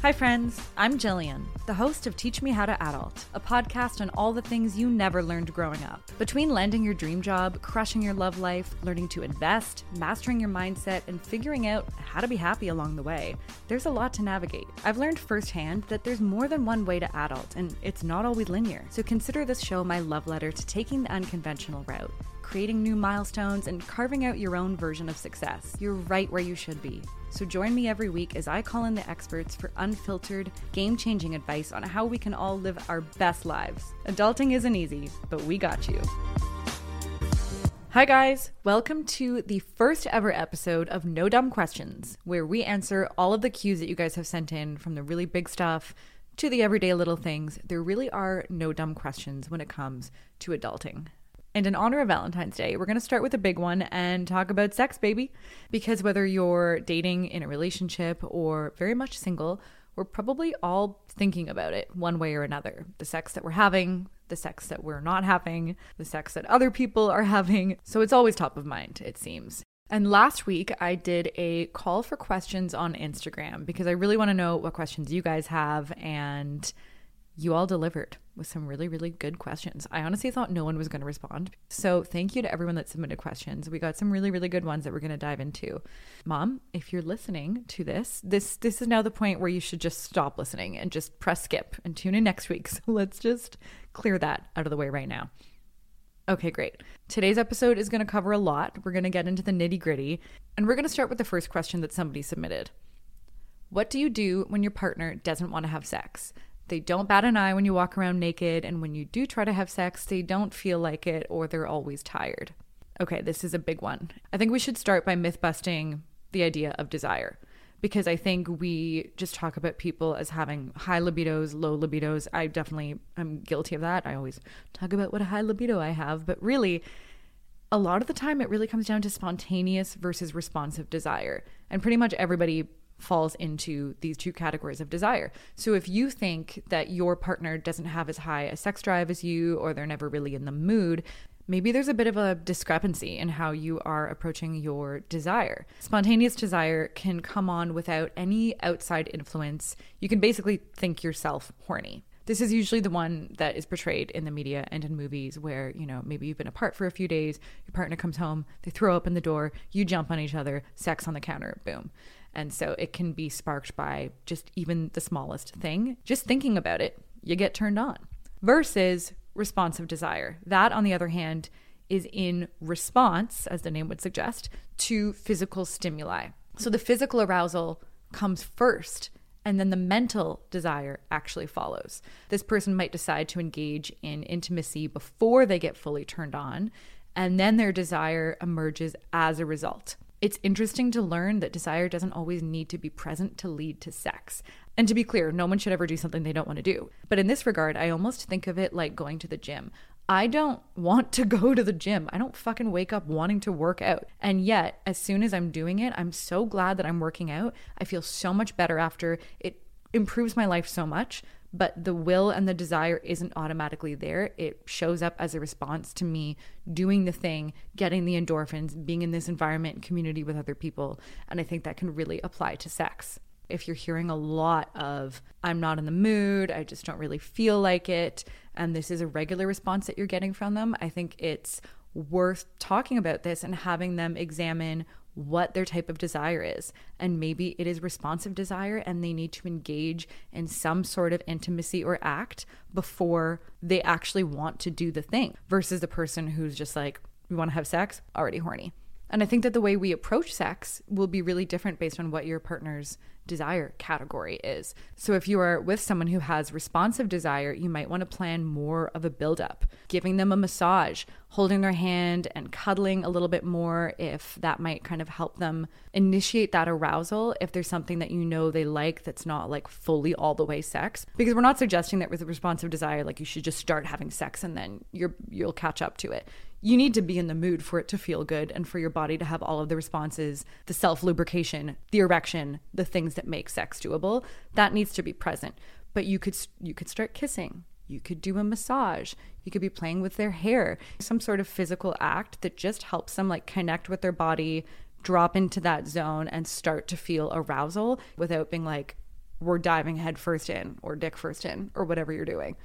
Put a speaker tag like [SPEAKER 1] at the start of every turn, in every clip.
[SPEAKER 1] Hi, friends. I'm Gillian, the host of Teach Me How to Adult, a podcast on all the things you never learned growing up. Between landing your dream job, crushing your love life, learning to invest, mastering your mindset, and figuring out how to be happy along the way, there's a lot to navigate. I've learned firsthand that there's more than one way to adult, and it's not always linear. So consider this show my love letter to taking the unconventional route creating new milestones, and carving out your own version of success. You're right where you should be. So join me every week as I call in the experts for unfiltered, game changing advice on how we can all live our best lives. Adulting isn't easy, but we got you. Hi, guys. Welcome to the first ever episode of No Dumb Questions, where we answer all of the cues that you guys have sent in from the really big stuff to the everyday little things. There really are no dumb questions when it comes to adulting. And in honor of Valentine's Day, we're going to start with a big one and talk about sex, baby. Because whether you're dating in a relationship or very much single, we're probably all thinking about it one way or another. The sex that we're having, the sex that we're not having, the sex that other people are having. So it's always top of mind, it seems. And last week, I did a call for questions on Instagram because I really want to know what questions you guys have and you all delivered with some really, really good questions. I honestly thought no one was going to respond. So thank you to everyone that submitted questions. We got some really, really good ones that we're going to dive into. Mom, if you're listening to this, this this is now the point where you should just stop listening and just press skip and tune in next week. So let's just clear that out of the way right now. Okay, great. Today's episode is going to cover a lot. We're going to get into the nitty gritty, and we're going to start with the first question that somebody submitted. What do you do when your partner doesn't want to have sex? They don't bat an eye when you walk around naked, and when you do try to have sex, they don't feel like it or they're always tired. Okay, this is a big one. I think we should start by myth busting the idea of desire because I think we just talk about people as having high libidos, low libidos. I definitely am guilty of that. I always talk about what a high libido I have, but really, a lot of the time it really comes down to spontaneous versus responsive desire. And pretty much everybody falls into these two categories of desire. So if you think that your partner doesn't have as high a sex drive as you or they're never really in the mood, maybe there's a bit of a discrepancy in how you are approaching your desire. Spontaneous desire can come on without any outside influence. You can basically think yourself horny. This is usually the one that is portrayed in the media and in movies where, you know, maybe you've been apart for a few days, your partner comes home, they throw open the door, you jump on each other, sex on the counter, boom. And so it can be sparked by just even the smallest thing. Just thinking about it, you get turned on. Versus responsive desire. That, on the other hand, is in response, as the name would suggest, to physical stimuli. So the physical arousal comes first, and then the mental desire actually follows. This person might decide to engage in intimacy before they get fully turned on, and then their desire emerges as a result. It's interesting to learn that desire doesn't always need to be present to lead to sex. And to be clear, no one should ever do something they don't want to do. But in this regard, I almost think of it like going to the gym. I don't want to go to the gym. I don't fucking wake up wanting to work out. And yet, as soon as I'm doing it, I'm so glad that I'm working out. I feel so much better after. It improves my life so much but the will and the desire isn't automatically there. It shows up as a response to me doing the thing, getting the endorphins, being in this environment community with other people. And I think that can really apply to sex. If you're hearing a lot of, I'm not in the mood, I just don't really feel like it, and this is a regular response that you're getting from them, I think it's worth talking about this and having them examine what their type of desire is. And maybe it is responsive desire and they need to engage in some sort of intimacy or act before they actually want to do the thing versus the person who's just like, we want to have sex, already horny. And I think that the way we approach sex will be really different based on what your partner's desire category is. So if you are with someone who has responsive desire, you might want to plan more of a buildup, giving them a massage, holding their hand and cuddling a little bit more if that might kind of help them initiate that arousal if there's something that you know they like that's not like fully all the way sex because we're not suggesting that with a responsive desire like you should just start having sex and then you're you'll catch up to it you need to be in the mood for it to feel good and for your body to have all of the responses the self lubrication the erection the things that make sex doable. That needs to be present. But you could you could start kissing. You could do a massage. You could be playing with their hair. Some sort of physical act that just helps them like connect with their body drop into that zone and start to feel arousal without being like we're diving head first in or dick first in or whatever you're doing.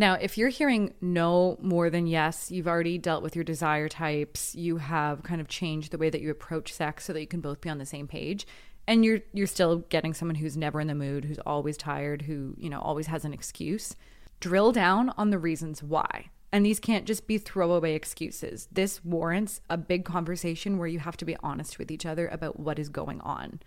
[SPEAKER 1] Now, if you're hearing no more than yes, you've already dealt with your desire types, you have kind of changed the way that you approach sex so that you can both be on the same page, and you're you're still getting someone who's never in the mood, who's always tired, who, you know, always has an excuse. Drill down on the reasons why. And these can't just be throwaway excuses. This warrants a big conversation where you have to be honest with each other about what is going on.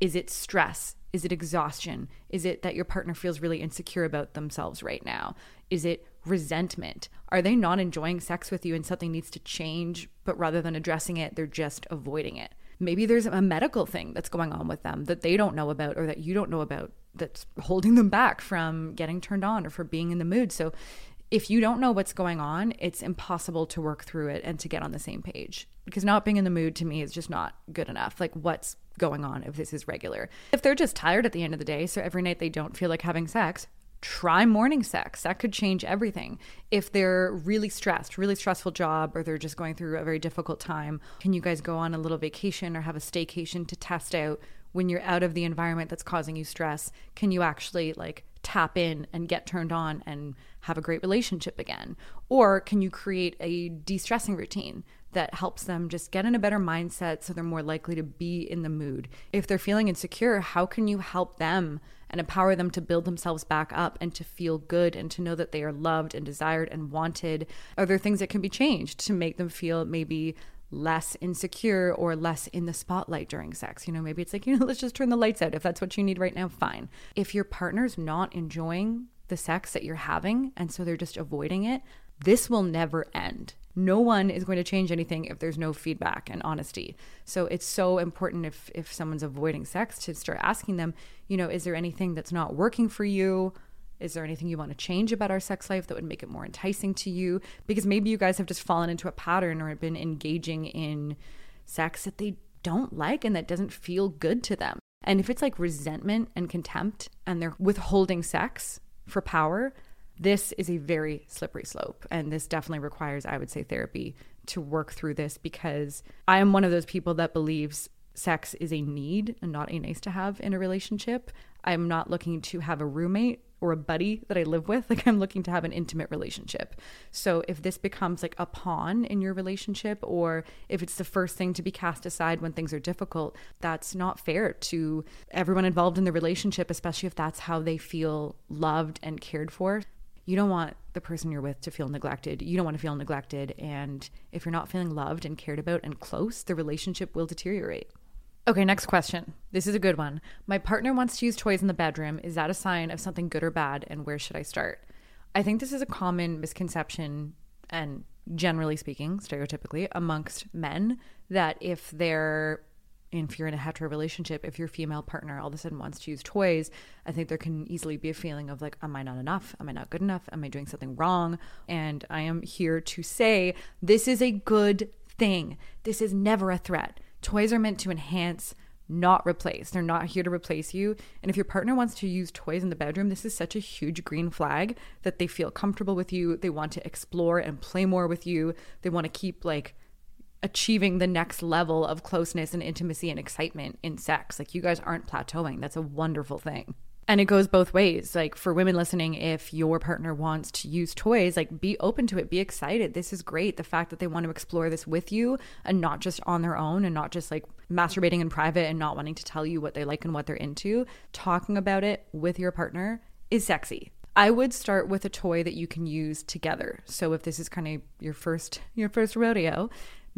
[SPEAKER 1] Is it stress? Is it exhaustion? Is it that your partner feels really insecure about themselves right now? Is it resentment? Are they not enjoying sex with you and something needs to change, but rather than addressing it, they're just avoiding it? Maybe there's a medical thing that's going on with them that they don't know about or that you don't know about that's holding them back from getting turned on or for being in the mood. So if you don't know what's going on, it's impossible to work through it and to get on the same page because not being in the mood to me is just not good enough. Like, what's going on if this is regular? If they're just tired at the end of the day, so every night they don't feel like having sex, try morning sex. That could change everything. If they're really stressed, really stressful job, or they're just going through a very difficult time, can you guys go on a little vacation or have a staycation to test out when you're out of the environment that's causing you stress? Can you actually like tap in and get turned on and have a great relationship again? Or can you create a de stressing routine that helps them just get in a better mindset so they're more likely to be in the mood? If they're feeling insecure, how can you help them and empower them to build themselves back up and to feel good and to know that they are loved and desired and wanted? Are there things that can be changed to make them feel maybe less insecure or less in the spotlight during sex. You know, maybe it's like, you know, let's just turn the lights out. If that's what you need right now, fine. If your partner's not enjoying the sex that you're having and so they're just avoiding it, this will never end. No one is going to change anything if there's no feedback and honesty. So it's so important if if someone's avoiding sex to start asking them, you know, is there anything that's not working for you? Is there anything you want to change about our sex life that would make it more enticing to you? Because maybe you guys have just fallen into a pattern or been engaging in sex that they don't like and that doesn't feel good to them. And if it's like resentment and contempt and they're withholding sex for power, this is a very slippery slope. And this definitely requires, I would say, therapy to work through this because I am one of those people that believes sex is a need and not a nice to have in a relationship. I'm not looking to have a roommate or a buddy that I live with. Like I'm looking to have an intimate relationship. So if this becomes like a pawn in your relationship or if it's the first thing to be cast aside when things are difficult, that's not fair to everyone involved in the relationship, especially if that's how they feel loved and cared for. You don't want the person you're with to feel neglected. You don't want to feel neglected. And if you're not feeling loved and cared about and close, the relationship will deteriorate. Okay, next question. This is a good one. My partner wants to use toys in the bedroom. Is that a sign of something good or bad? And where should I start? I think this is a common misconception, and generally speaking, stereotypically, amongst men that if they're if you're in a hetero relationship, if your female partner all of a sudden wants to use toys, I think there can easily be a feeling of like, am I not enough? Am I not good enough? Am I doing something wrong? And I am here to say this is a good thing. This is never a threat. Toys are meant to enhance, not replace. They're not here to replace you. And if your partner wants to use toys in the bedroom, this is such a huge green flag that they feel comfortable with you. They want to explore and play more with you. They want to keep like achieving the next level of closeness and intimacy and excitement in sex. Like you guys aren't plateauing. That's a wonderful thing. And it goes both ways. Like for women listening, if your partner wants to use toys, like be open to it, be excited. This is great. The fact that they want to explore this with you and not just on their own and not just like masturbating in private and not wanting to tell you what they like and what they're into, talking about it with your partner is sexy. I would start with a toy that you can use together. So if this is kind of your first your first rodeo,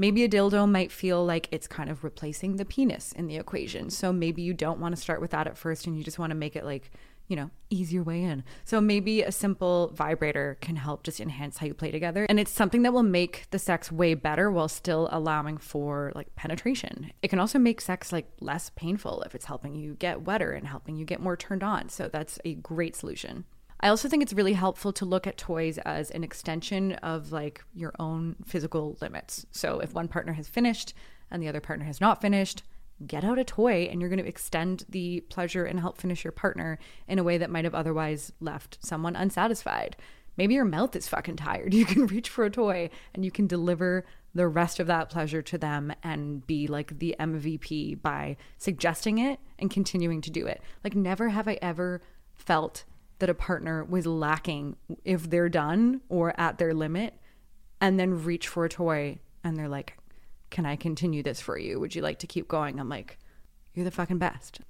[SPEAKER 1] Maybe a dildo might feel like it's kind of replacing the penis in the equation. So maybe you don't want to start with that at first and you just want to make it like, you know, ease your way in. So maybe a simple vibrator can help just enhance how you play together. And it's something that will make the sex way better while still allowing for like penetration. It can also make sex like less painful if it's helping you get wetter and helping you get more turned on. So that's a great solution. I also think it's really helpful to look at toys as an extension of like your own physical limits. So if one partner has finished and the other partner has not finished, get out a toy and you're going to extend the pleasure and help finish your partner in a way that might have otherwise left someone unsatisfied. Maybe your mouth is fucking tired. You can reach for a toy and you can deliver the rest of that pleasure to them and be like the MVP by suggesting it and continuing to do it. Like, never have I ever felt that a partner was lacking if they're done or at their limit and then reach for a toy and they're like, Can I continue this for you? Would you like to keep going? I'm like, You're the fucking best.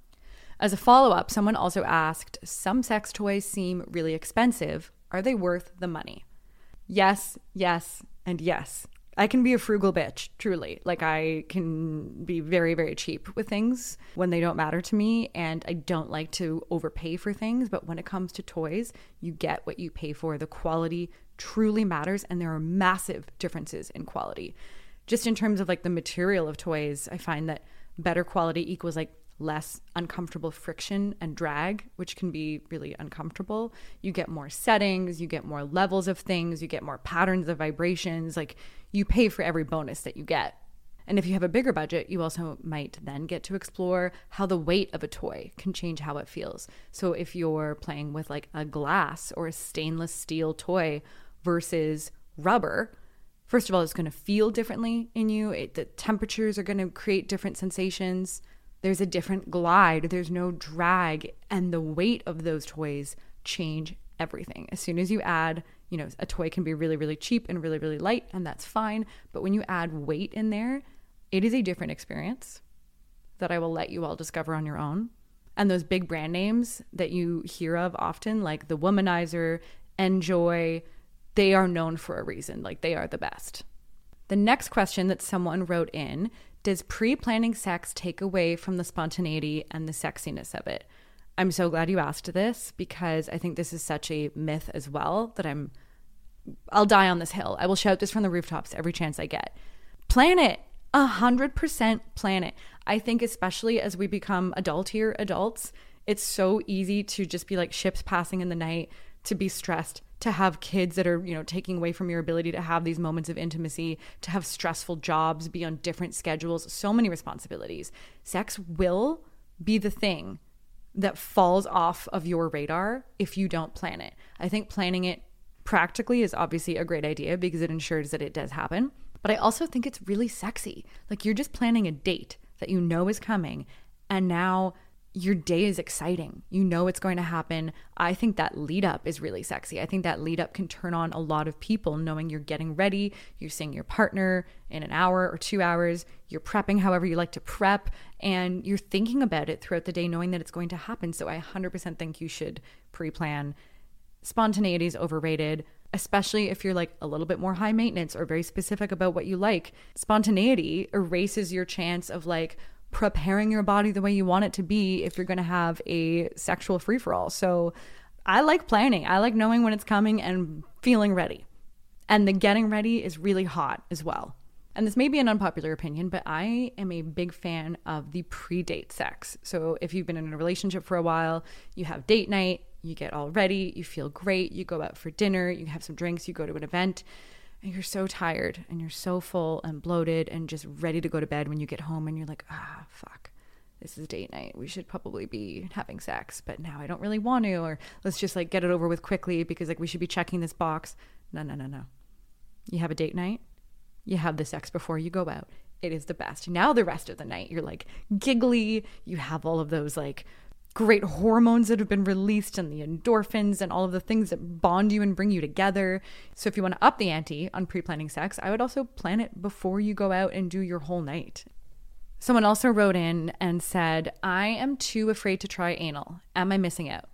[SPEAKER 1] As a follow up, someone also asked Some sex toys seem really expensive. Are they worth the money? Yes, yes, and yes. I can be a frugal bitch, truly. Like, I can be very, very cheap with things when they don't matter to me. And I don't like to overpay for things. But when it comes to toys, you get what you pay for. The quality truly matters. And there are massive differences in quality. Just in terms of like the material of toys, I find that better quality equals like less uncomfortable friction and drag, which can be really uncomfortable. You get more settings, you get more levels of things, you get more patterns of vibrations. Like you pay for every bonus that you get. And if you have a bigger budget, you also might then get to explore how the weight of a toy can change how it feels. So if you're playing with like a glass or a stainless steel toy versus rubber, first of all, it's going to feel differently in you. It, the temperatures are going to create different sensations. There's a different glide, there's no drag, and the weight of those toys change everything. As soon as you add, you know, a toy can be really, really cheap and really, really light, and that's fine. But when you add weight in there, it is a different experience that I will let you all discover on your own. And those big brand names that you hear of often, like the Womanizer, Njoy, they are known for a reason. Like they are the best. The next question that someone wrote in does pre planning sex take away from the spontaneity and the sexiness of it? I'm so glad you asked this because I think this is such a myth as well that I'm, I'll die on this hill. I will shout this from the rooftops every chance I get. Plan it. A hundred percent plan it. I think, especially as we become adultier adults, it's so easy to just be like ships passing in the night, to be stressed, to have kids that are, you know, taking away from your ability to have these moments of intimacy, to have stressful jobs, be on different schedules, so many responsibilities. Sex will be the thing that falls off of your radar if you don't plan it. I think planning it practically is obviously a great idea because it ensures that it does happen. But I also think it's really sexy. Like you're just planning a date that you know is coming and now your day is exciting. You know it's going to happen. I think that lead up is really sexy. I think that lead up can turn on a lot of people knowing you're getting ready, you're seeing your partner in an hour or 2 hours, you're prepping however you like to prep and you're thinking about it throughout the day knowing that it's going to happen. So I 100% think you should pre-plan. Spontaneity is overrated especially if you're like a little bit more high maintenance or very specific about what you like. Spontaneity erases your chance of like, preparing your body the way you want it to be if you're going to have a sexual free for all. So I like planning. I like knowing when it's coming and feeling ready. And the getting ready is really hot as well. And this may be an unpopular opinion, but I am a big fan of the pre date sex. So if you've been in a relationship for a while, you have date night, you get all ready, you feel great, you go out for dinner, you have some drinks, you go to an event and you're so tired and you're so full and bloated and just ready to go to bed when you get home and you're like, ah, fuck, this is date night. We should probably be having sex, but now I don't really want to, or let's just like get it over with quickly because like we should be checking this box. No, no, no, no. You have a date night, you have the sex before you go out. It is the best. Now, the rest of the night, you're like giggly. You have all of those like great hormones that have been released and the endorphins and all of the things that bond you and bring you together. So if you want to up the ante on pre-planning sex, I would also plan it before you go out and do your whole night. Someone also wrote in and said, "I am too afraid to try anal. Am I missing out?"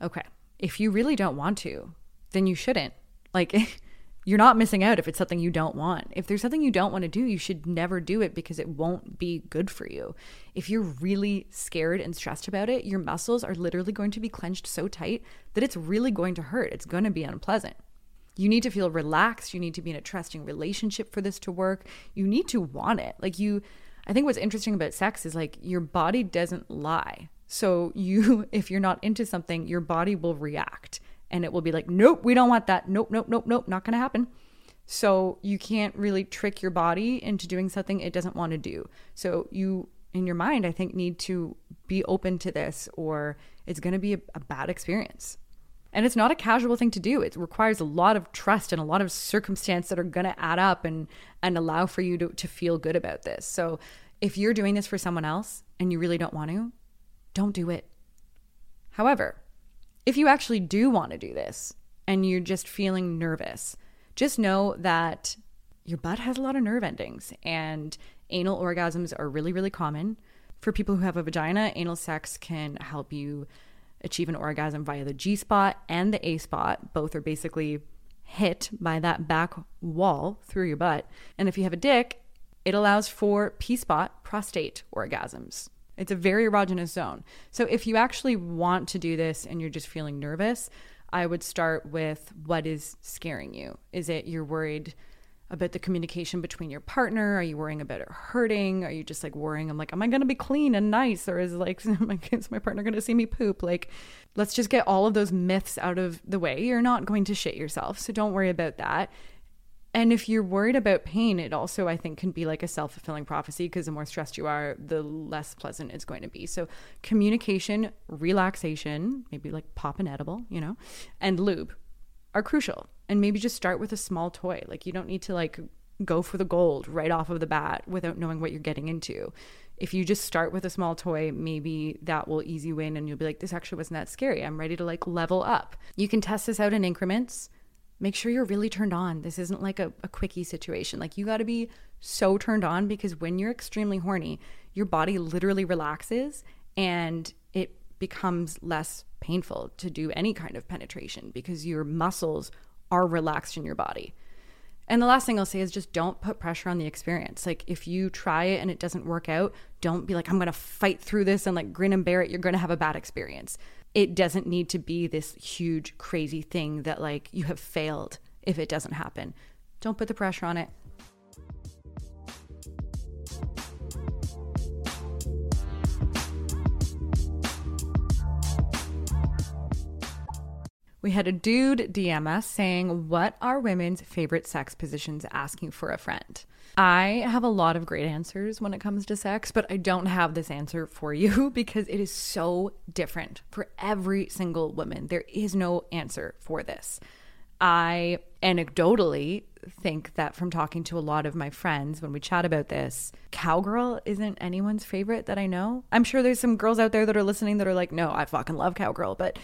[SPEAKER 1] Okay. If you really don't want to, then you shouldn't. Like you're not missing out if it's something you don't want. If there's something you don't want to do, you should never do it because it won't be good for you. If you're really scared and stressed about it, your muscles are literally going to be clenched so tight that it's really going to hurt. It's going to be unpleasant. You need to feel relaxed. You need to be in a trusting relationship for this to work. You need to want it. Like you, I think what's interesting about sex is like your body doesn't lie. So you, if you're not into something, your body will react and it will be like, nope, we don't want that. Nope, nope, nope, nope, not going to happen. So you can't really trick your body into doing something it doesn't want to do. So you, in your mind, I think, need to be open to this or it's going to be a, a bad experience. And it's not a casual thing to do. It requires a lot of trust and a lot of circumstance that are going to add up and and allow for you to, to feel good about this. So if you're doing this for someone else and you really don't want to, don't do it. However, if you actually do want to do this and you're just feeling nervous, just know that your butt has a lot of nerve endings and anal orgasms are really, really common. For people who have a vagina, anal sex can help you achieve an orgasm via the G spot and the A spot. Both are basically hit by that back wall through your butt. And if you have a dick, it allows for P spot prostate orgasms. It's a very erogenous zone. So if you actually want to do this and you're just feeling nervous, I would start with what is scaring you. Is it you're worried about the communication between your partner? Are you worrying about it hurting? Are you just like worrying? I'm like, am I going to be clean and nice? Or is like, is my partner going to see me poop? Like, let's just get all of those myths out of the way. You're not going to shit yourself. So don't worry about that. And if you're worried about pain, it also, I think, can be like a self fulfilling prophecy because the more stressed you are, the less pleasant it's going to be. So, communication, relaxation, maybe like pop an edible, you know, and lube are crucial. And maybe just start with a small toy. Like, you don't need to like go for the gold right off of the bat without knowing what you're getting into. If you just start with a small toy, maybe that will ease you in and you'll be like, this actually wasn't that scary. I'm ready to like level up. You can test this out in increments make sure you're really turned on. This isn't like a, a quickie situation. Like, you got to be so turned on because when you're extremely horny, your body literally relaxes and it becomes less painful to do any kind of penetration because your muscles are relaxed in your body. And the last thing I'll say is just don't put pressure on the experience. Like if you try it and it doesn't work out, don't be like, I'm going to fight through this and like grin and bear it. You're going to have a bad experience it doesn't need to be this huge, crazy thing that like you have failed if it doesn't happen. Don't put the pressure on it. We had a dude DM us saying, What are women's favorite sex positions asking for a friend? I have a lot of great answers when it comes to sex, but I don't have this answer for you because it is so different for every single woman. There is no answer for this. I anecdotally think that from talking to a lot of my friends when we chat about this, cowgirl isn't anyone's favorite that I know. I'm sure there's some girls out there that are listening that are like, no, I fucking love cowgirl, but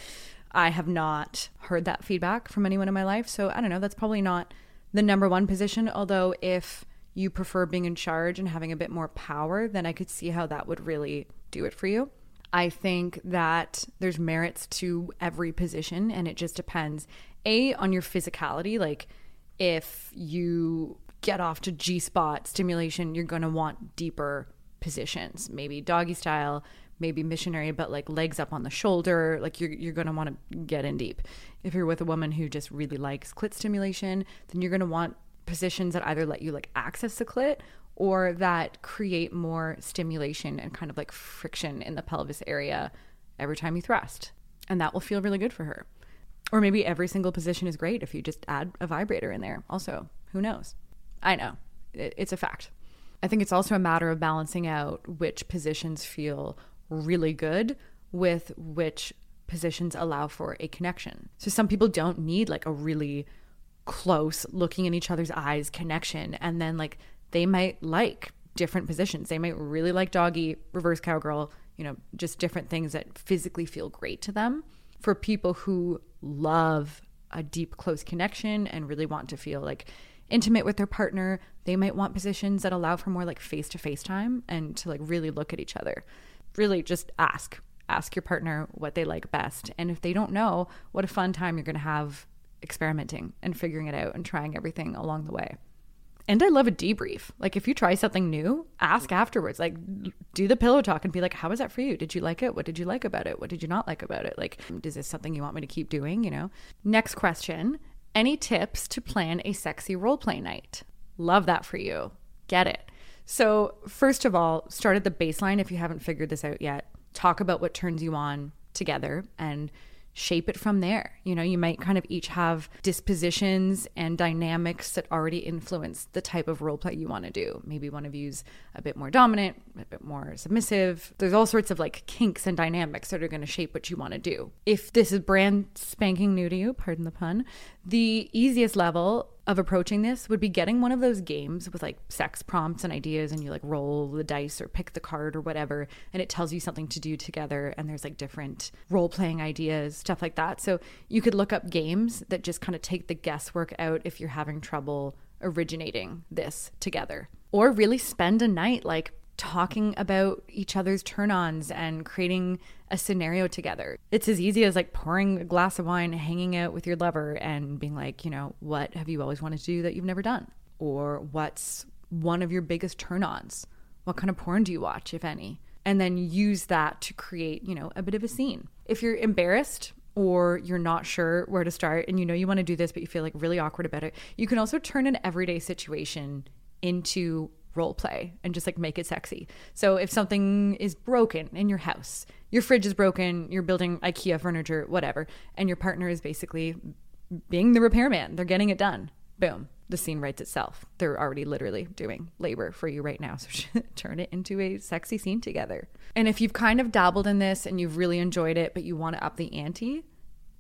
[SPEAKER 1] I have not heard that feedback from anyone in my life. So I don't know, that's probably not the number one position. Although, if you prefer being in charge and having a bit more power, then I could see how that would really do it for you. I think that there's merits to every position and it just depends A on your physicality, like if you get off to G spot stimulation, you're going to want deeper positions, maybe doggy style, maybe missionary, but like legs up on the shoulder, like you're, you're to want to get in deep. If you're with a woman who just really likes clit stimulation, then you're to want positions that either let you like access the clit or that create more stimulation and kind of like friction in the pelvis area every time you thrust. And that will feel really good for her. Or maybe every single position is great if you just add a vibrator in there. Also, who knows? I know. It's a fact. I think it's also a matter of balancing out which positions feel really good with which positions allow for a connection. So some people don't need like a really close looking in each other's eyes connection and then like they might like different positions. They might really like doggy reverse cowgirl you know just different things that physically feel great to them. For people who love a deep close connection and really want to feel like intimate with their partner they might want positions that allow for more like face to face time and to like really look at each other really just ask ask your partner what they like best and if they don't know what a fun time you're going to have experimenting and figuring it out and trying everything along the way. And I love a debrief. Like if you try something new, ask afterwards. Like do the pillow talk and be like, "How was that for you? Did you like it? What did you like about it? What did you not like about it? Like is this something you want me to keep doing, you know?" Next question. Any tips to plan a sexy role play night? Love that for you. Get it. So, first of all, start at the baseline if you haven't figured this out yet. Talk about what turns you on together and shape it from there. You know, you might kind of each have dispositions and dynamics that already influence the type of role play you want to do. Maybe one of you's a bit more dominant, a bit more submissive. There's all sorts of like kinks and dynamics that are going to shape what you want to do. If this is brand spanking new to you, pardon the pun, the easiest level of approaching this would be getting one of those games with like sex prompts and ideas and you like roll the dice or pick the card or whatever and it tells you something to do together and there's like different role playing ideas stuff like that. So you could look up games that just kind of take the guesswork out if you're having trouble originating this together. Or really spend a night like talking about each other's turn ons and creating a scenario together. It's as easy as like pouring a glass of wine, hanging out with your lover, and being like, you know, what have you always wanted to do that you've never done? Or what's one of your biggest turn ons? What kind of porn do you watch, if any? And then use that to create, you know, a bit of a scene. If you're embarrassed, or you're not sure where to start and you know you want to do this but you feel like really awkward about it, you can also turn an everyday situation into role play and just like make it sexy. So if something is broken in your house, your fridge is broken, you're building IKEA furniture, whatever, and your partner is basically being the repairman, they're getting it done. Boom. The scene writes itself. They're already literally doing labor for you right now. So turn it into a sexy scene together. And if you've kind of dabbled in this and you've really enjoyed it, but you want to up the ante,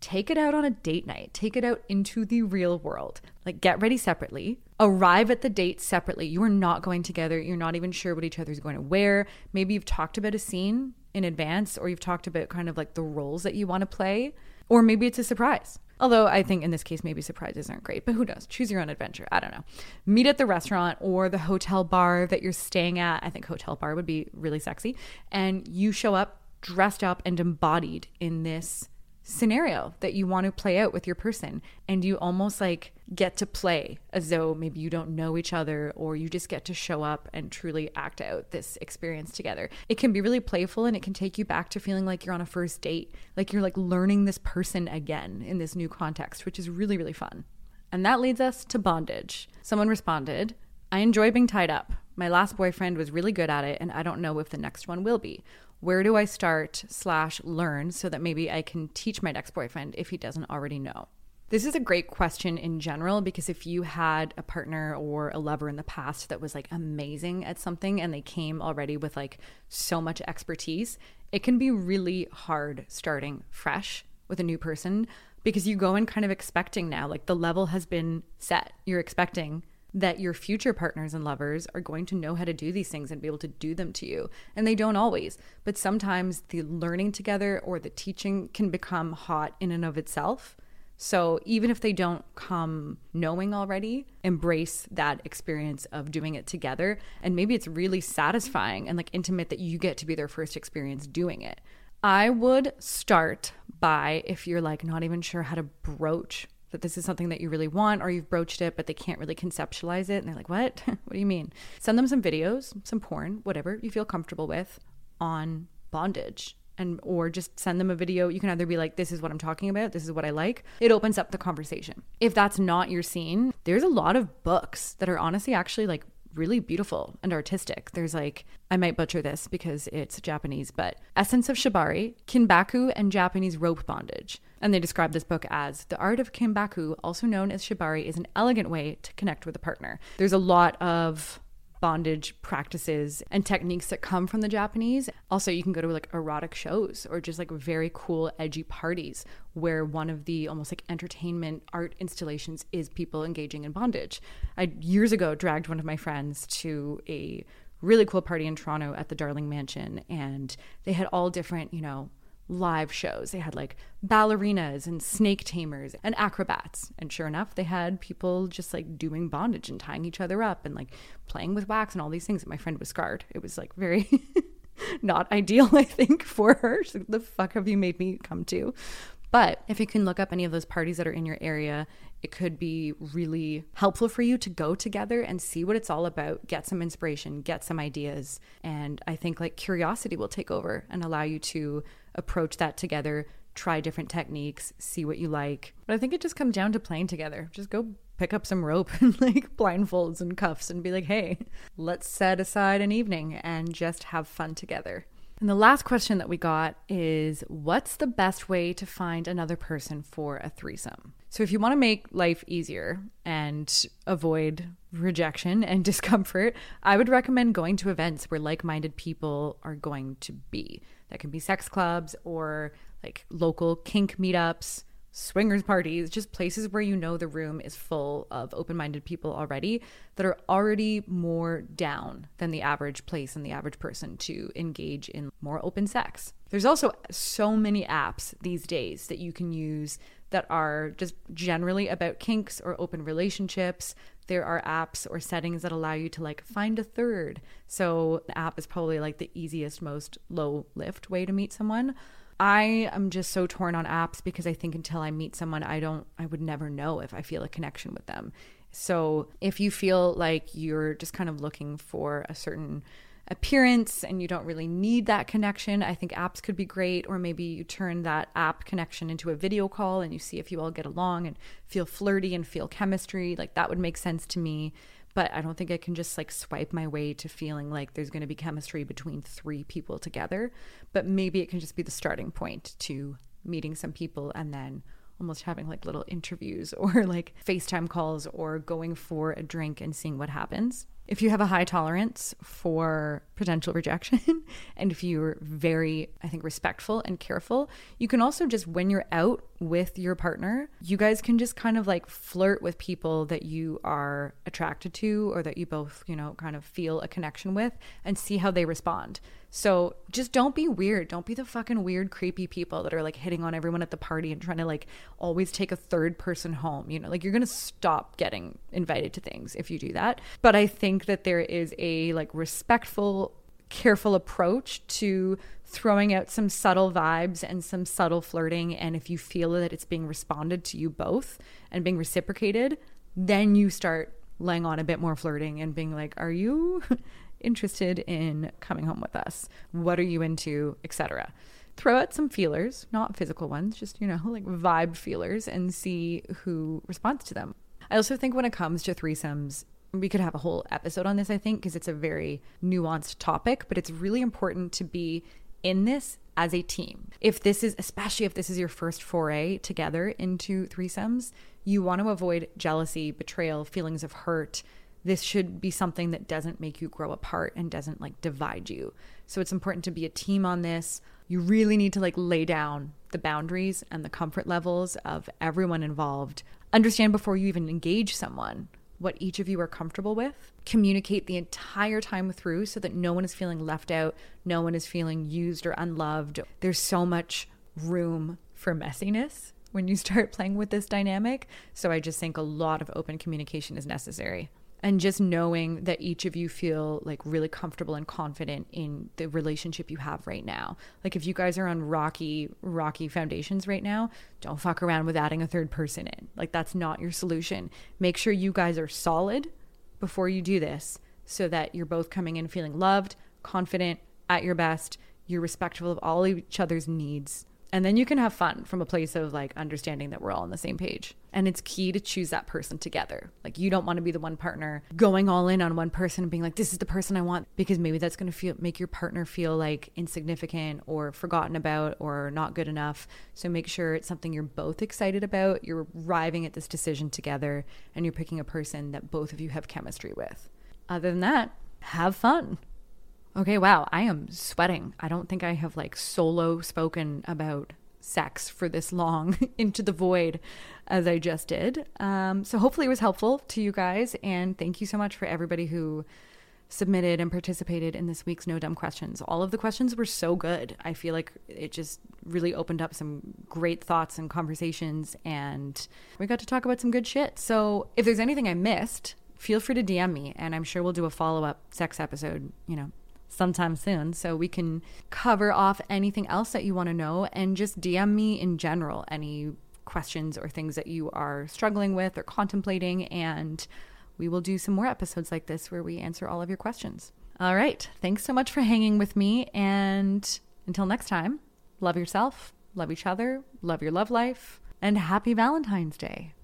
[SPEAKER 1] take it out on a date night. Take it out into the real world. Like get ready separately. Arrive at the date separately. You are not going together. You're not even sure what each other's going to wear. Maybe you've talked about a scene in advance or you've talked about kind of like the roles that you want to play. Or maybe it's a surprise. Although I think in this case, maybe surprises aren't great, but who knows? Choose your own adventure. I don't know. Meet at the restaurant or the hotel bar that you're staying at. I think hotel bar would be really sexy. And you show up dressed up and embodied in this scenario that you want to play out with your person and you almost like get to play as though maybe you don't know each other or you just get to show up and truly act out this experience together. It can be really playful and it can take you back to feeling like you're on a first date, like you're like learning this person again in this new context, which is really really fun. And that leads us to bondage. Someone responded, I enjoy being tied up. My last boyfriend was really good at it, and I don't know if the next one will be where do I start slash learn so that maybe I can teach my next boyfriend if he doesn't already know? This is a great question in general because if you had a partner or a lover in the past that was like amazing at something and they came already with like so much expertise, it can be really hard starting fresh with a new person because you go in kind of expecting now, like the level has been set. You're expecting that your future partners and lovers are going to know how to do these things and be able to do them to you. And they don't always, but sometimes the learning together or the teaching can become hot in and of itself. So even if they don't come knowing already, embrace that experience of doing it together. And maybe it's really satisfying and like intimate that you get to be their first experience doing it. I would start by if you're like not even sure how to broach that this is something that you really want or you've broached it but they can't really conceptualize it and they're like what? What do you mean? Send them some videos some porn whatever you feel comfortable with on bondage and or just send them a video. You can either be like this is what i'm talking about. This is what i like. It opens up the conversation. If that's not your scene there's a lot of books that are honestly actually like really beautiful and artistic. There's like, I might butcher this because it's Japanese, but Essence of Shibari, Kinbaku, and Japanese Rope Bondage. And they describe this book as the art of Kinbaku, also known as Shibari, is an elegant way to connect with a partner. There's a lot of bondage practices and techniques that come from the Japanese. Also, you can go to like erotic shows or just like very cool, edgy parties where one of the almost like entertainment art installations is people engaging in bondage. I years ago dragged one of my friends to a really cool party in Toronto at the Darling Mansion, and they had all different, you know, live shows. They had like ballerinas and snake tamers and acrobats. And sure enough, they had people just like doing bondage and tying each other up and like playing with wax and all these things. And my friend was scarred. It was like very not ideal, I think, for her. Like, the fuck have you made me come to? But if you can look up any of those parties that are in your area, it could be really helpful for you to go together and see what it's all about, get some inspiration, get some ideas. And I think like curiosity will take over and allow you to approach that together, try different techniques, see what you like. But I think it just comes down to playing together. Just go pick up some rope and like blindfolds and cuffs and be like, hey, let's set aside an evening and just have fun together. And the last question that we got is What's the best way to find another person for a threesome? So, if you want to make life easier and avoid rejection and discomfort, I would recommend going to events where like minded people are going to be. That can be sex clubs or like local kink meetups, swingers parties, just places where you know the room is full of open minded people already that are already more down than the average place and the average person to engage in more open sex. There's also so many apps these days that you can use that are just generally about kinks or open relationships. There are apps or settings that allow you to like find a third. So the app is probably like the easiest, most low lift way to meet someone. I am just so torn on apps because I think until I meet someone, I don't, I would never know if I feel a connection with them. So if you feel like you're just kind of looking for a certain appearance and you don't really need that connection, I think apps could be great. Or maybe you turn that app connection into a video call and you see if you all get along and feel flirty and feel chemistry. Like that would make sense to me but I don't think I can just like swipe my way to feeling like there's going to be chemistry between three people together. But maybe it can just be the starting point to meeting some people and then almost having like little interviews or like FaceTime calls or going for a drink and seeing what happens if you have a high tolerance for potential rejection and if you're very i think respectful and careful you can also just when you're out with your partner you guys can just kind of like flirt with people that you are attracted to or that you both you know kind of feel a connection with and see how they respond. So just don't be weird. Don't be the fucking weird creepy people that are like hitting on everyone at the party and trying to like always take a third person home you know? Like you're gonna stop getting invited to things if you do that. But i think that there is a like respectful, careful approach to throwing out some subtle vibes and some subtle flirting. And if you feel that it's being responded to you both and being reciprocated, then you start laying on a bit more flirting and being like, Are you interested in coming home with us? What are you into? Etc. Throw out some feelers, not physical ones, just, you know, like vibe feelers and see who responds to them. I also think when it comes to threesomes, we could have a whole episode on this, I think, because it's a very nuanced topic, but it's really important to be in this as a team. If this is, especially if this is your first foray together into threesomes, you want to avoid jealousy, betrayal, feelings of hurt. This should be something that doesn't make you grow apart and doesn't like divide you. So it's important to be a team on this. You really need to like lay down the boundaries and the comfort levels of everyone involved. Understand before you even engage someone what each of you are comfortable with. Communicate the entire time through so that no one is feeling left out, no one is feeling used or unloved. There's so much room for messiness when you start playing with this dynamic. So I just think a lot of open communication is necessary and just knowing that each of you feel like really comfortable and confident in the relationship you have right now. Like if you guys are on rocky, rocky foundations right now, don't fuck around with adding a third person in. Like that's not your solution. Make sure you guys are solid before you do this so that you're both coming in feeling loved, confident, at your best, you're respectful of all each other's needs and then you can have fun from a place of like understanding that we're all on the same page. And it's key to choose that person together. Like you don't want to be the one partner going all in on one person and being like, this is the person I want, because maybe that's going to feel make your partner feel like insignificant or forgotten about or not good enough. So make sure it's something you're both excited about. You're arriving at this decision together and you're picking a person that both of you have chemistry with. Other than that, have fun. Okay, wow, I am sweating. I don't think I have like solo spoken about sex for this long into the void as I just did. Um, so hopefully it was helpful to you guys. And thank you so much for everybody who submitted and participated in this week's No Dumb Questions. All of the questions were so good. I feel like it just really opened up some great thoughts and conversations, and we got to talk about some good shit. So if there's anything I missed, feel free to DM me, and I'm sure we'll do a follow up sex episode, you know, sometime soon so we can cover off anything else that you want to know and just DM me in general any questions or things that you are struggling with or contemplating and we will do some more episodes like this where we answer all of your questions. All right, thanks so much for hanging with me and until next time, love yourself, love each other, love your love life and happy Valentine's Day.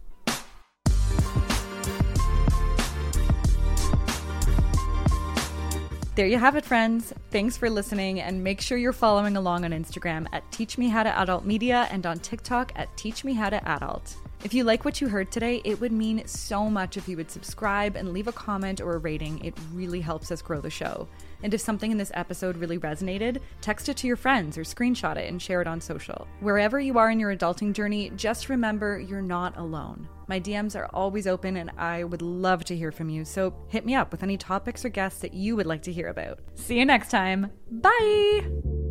[SPEAKER 1] There you have it, friends. Thanks for listening, and make sure you're following along on Instagram at Teach Me How to Adult Media and on TikTok at Teach Me How to Adult. If you like what you heard today, it would mean so much if you would subscribe and leave a comment or a rating. It really helps us grow the show. And if something in this episode really resonated, text it to your friends or screenshot it and share it on social. Wherever you are in your adulting journey, just remember you're not alone. My DMs are always open and I would love to hear from you, so hit me up with any topics or guests that you would like to hear about. See you next time. Bye!